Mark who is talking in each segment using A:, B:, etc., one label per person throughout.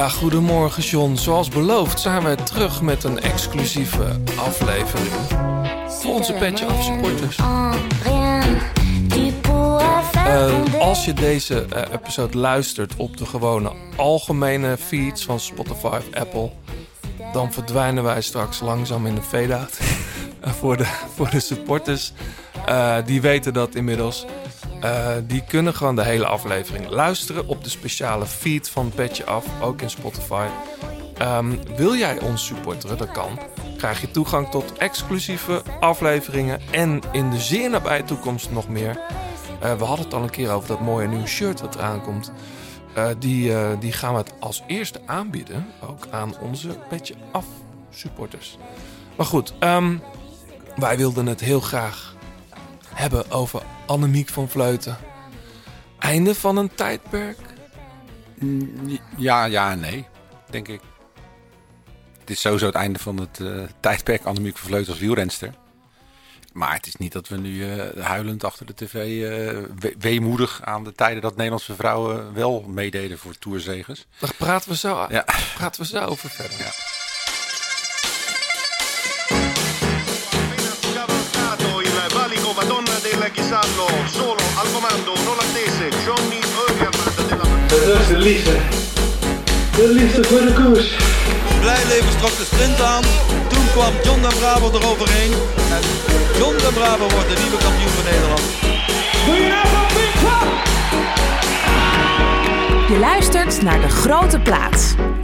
A: Ja, goedemorgen John. Zoals beloofd zijn wij terug met een exclusieve aflevering voor onze Petje Af supporters. Uh, als je deze uh, episode luistert op de gewone algemene feeds van Spotify of Apple, dan verdwijnen wij straks langzaam in de fade-out. voor, de, voor de supporters, uh, die weten dat inmiddels. Uh, die kunnen gewoon de hele aflevering luisteren op de speciale feed van Petje Af, ook in Spotify. Um, wil jij ons supporteren? Dat kan. Krijg je toegang tot exclusieve afleveringen en in de zeer nabije toekomst nog meer. Uh, we hadden het al een keer over dat mooie nieuwe shirt wat eraan komt. Uh, die, die gaan we het als eerste aanbieden, ook aan onze Petje Af supporters. Maar goed, um, wij wilden het heel graag hebben over Annemiek van Vleuten. Einde van een tijdperk?
B: Ja, ja en nee, denk ik. Het is sowieso het einde van het uh, tijdperk Annemiek van Vleuten als wielrenster. Maar het is niet dat we nu uh, huilend achter de tv uh, we weemoedig aan de tijden dat Nederlandse vrouwen wel meededen voor toerzegers.
A: Daar praten we zo, ja. praten we zo over verder. Ja.
C: Chisallo, solo al comando, non attese, Johnny Eugerland della
D: Dat is de liefde. De liefde voor de koers.
E: Blijleven trok de sprint aan. Toen kwam John den Braber eroverheen. En John den Braber wordt de nieuwe kampioen van Nederland.
F: Je luistert naar De Grote Plaats.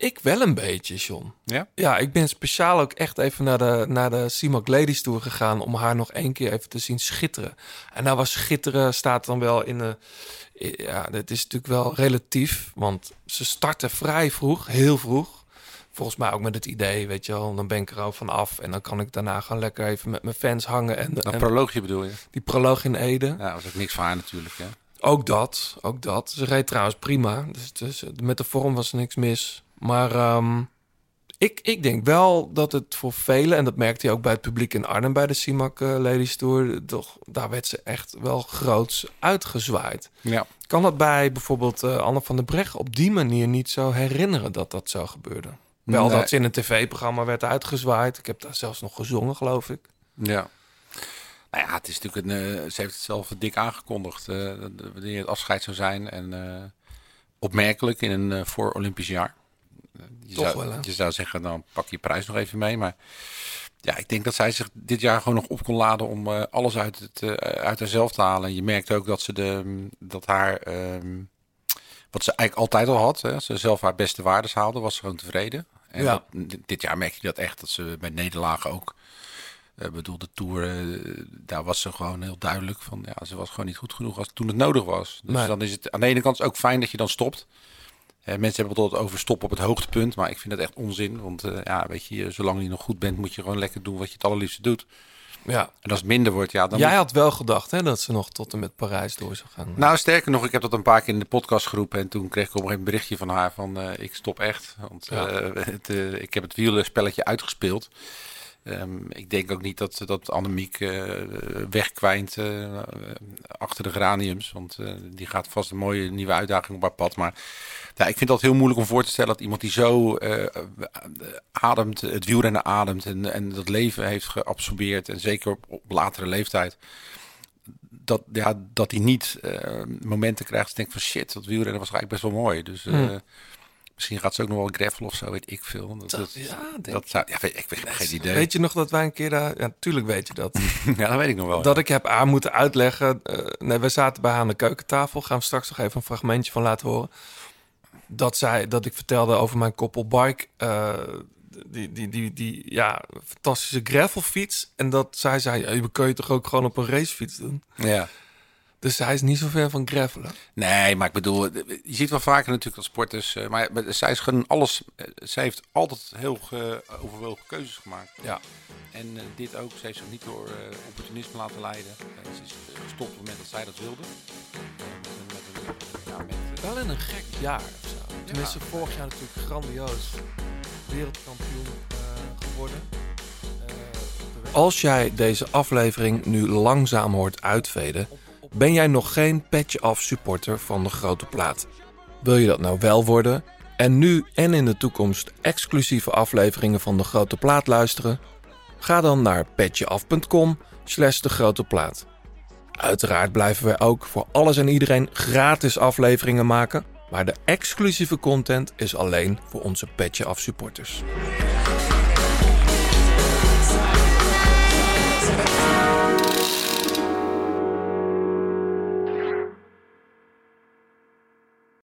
A: ik wel een beetje, John.
B: Ja?
A: Ja, ik ben speciaal ook echt even naar de, naar de CIMAC Ladies Tour gegaan... om haar nog één keer even te zien schitteren. En nou was schitteren staat dan wel in de... Ja, dat is natuurlijk wel relatief, want ze starten vrij vroeg, heel vroeg. Volgens mij ook met het idee, weet je wel, dan ben ik er al van af... en dan kan ik daarna gewoon lekker even met mijn fans hangen. En,
B: Dat
A: en
B: proloogje bedoel je?
A: die proloog in Ede.
B: Ja, dat was ook niks van haar natuurlijk, hè?
A: Ook dat, ook dat. Ze reed trouwens prima. Dus, dus met de vorm was er niks mis. Maar um, ik, ik denk wel dat het voor velen, en dat merkte je ook bij het publiek in Arnhem bij de CIMAC uh, Ladies Tour, toch, daar werd ze echt wel groots uitgezwaaid.
B: Ja.
A: Kan dat bij bijvoorbeeld uh, Anne van der Brecht op die manier niet zo herinneren dat dat zo gebeurde? Wel
B: Nee.
A: dat ze in een tv-programma werd uitgezwaaid. Ik heb daar zelfs nog gezongen, geloof ik.
B: Ja. Nou ja, het is natuurlijk een. Uh, ze heeft het zelf dik aangekondigd. Uh, wanneer het afscheid zou zijn. En uh, opmerkelijk in een voor Olympisch jaar. Je
A: Toch
B: zou,
A: wel, hè?
B: je zou zeggen, dan pak je prijs nog even mee. Maar ja, ik denk dat zij zich dit jaar gewoon nog op kon laden om uh, alles uit, het, uh, uit haarzelf te halen. En je merkt ook dat ze de, dat haar, um, wat ze eigenlijk altijd al had, hè, ze zelf haar beste waardes haalde, was ze gewoon tevreden. En
A: Ja.
B: dat, dit jaar merk je dat echt, dat ze bij nederlagen ook, uh, bedoel de Tour, daar was ze gewoon heel duidelijk van, ja, ze was gewoon niet goed genoeg als toen het nodig was. Dus
A: Nee.
B: dan is het aan de ene kant ook fijn dat je dan stopt. Eh, mensen hebben het altijd over stoppen op het hoogtepunt, maar ik vind dat echt onzin. Want uh, ja, weet je, zolang je nog goed bent, moet je gewoon lekker doen wat je het allerliefste doet.
A: Ja.
B: En als het minder wordt, ja, dan.
A: Jij
B: moet...
A: had wel gedacht hè, dat ze nog tot en met Parijs door zou gaan.
B: Nou, sterker nog, ik heb dat een paar keer in de podcast geroepen. En toen kreeg ik op een gegeven berichtje van haar van uh, ik stop echt. Want
A: Ja.
B: uh, het, uh, ik heb het wielerspelletje uitgespeeld. Um, ik denk ook niet dat, dat Annemiek uh, wegkwijnt uh, achter de geraniums. Want uh, die gaat vast een mooie nieuwe uitdaging op haar pad. Maar ja, ik vind dat heel moeilijk om voor te stellen dat iemand die zo ademt, het wielrennen ademt en, en dat leven heeft geabsorbeerd. En zeker op, op latere leeftijd. Dat, ja, dat hij niet momenten krijgt. Dat denkt van shit, dat wielrennen was eigenlijk best wel mooi. Dus
A: Hmm.
B: Misschien gaat ze ook nog wel gravel of zo, weet ik veel. Dat, dat,
A: ja, denk
B: dat zou, ja, weet, ik weet geen idee.
A: Weet je nog dat wij een keer daar... Ja, natuurlijk weet je dat.
B: ja, dat weet ik nog wel.
A: Dat ik heb aan moeten uitleggen... Uh, nee, we zaten bij haar aan de keukentafel. Gaan we straks nog even een fragmentje van laten horen. Dat, zij, dat ik vertelde over mijn koppel bike... Uh, die, die, die, die ja, fantastische gravelfiets. En dat zij zei, je kun je toch ook gewoon op een racefiets doen?
B: Ja.
A: Dus hij is niet zo ver van gravelen.
B: Nee, maar ik bedoel, je ziet wel vaker natuurlijk dat sporters, uh, maar zij is gewoon alles, uh, zij heeft altijd heel overwogen keuzes gemaakt.
A: Ja.
B: En uh, dit ook, ze heeft zich niet door opportunisme laten leiden. ze is gestopt op het moment dat zij dat wilde.
A: Ja, met, wel in een gek jaar of zo. Tenminste, ja. vorig jaar natuurlijk grandioos wereldkampioen geworden. Als jij deze aflevering nu langzaam hoort uitveden, ben jij nog geen petje af supporter van de grote plaat. Wil je dat nou wel worden en nu en in de toekomst exclusieve afleveringen van de grote plaat luisteren? Ga dan naar petjeaf.com slash de grote plaat. Uiteraard blijven wij ook voor alles en iedereen gratis afleveringen maken, maar de exclusieve content is alleen voor onze Petje Af supporters.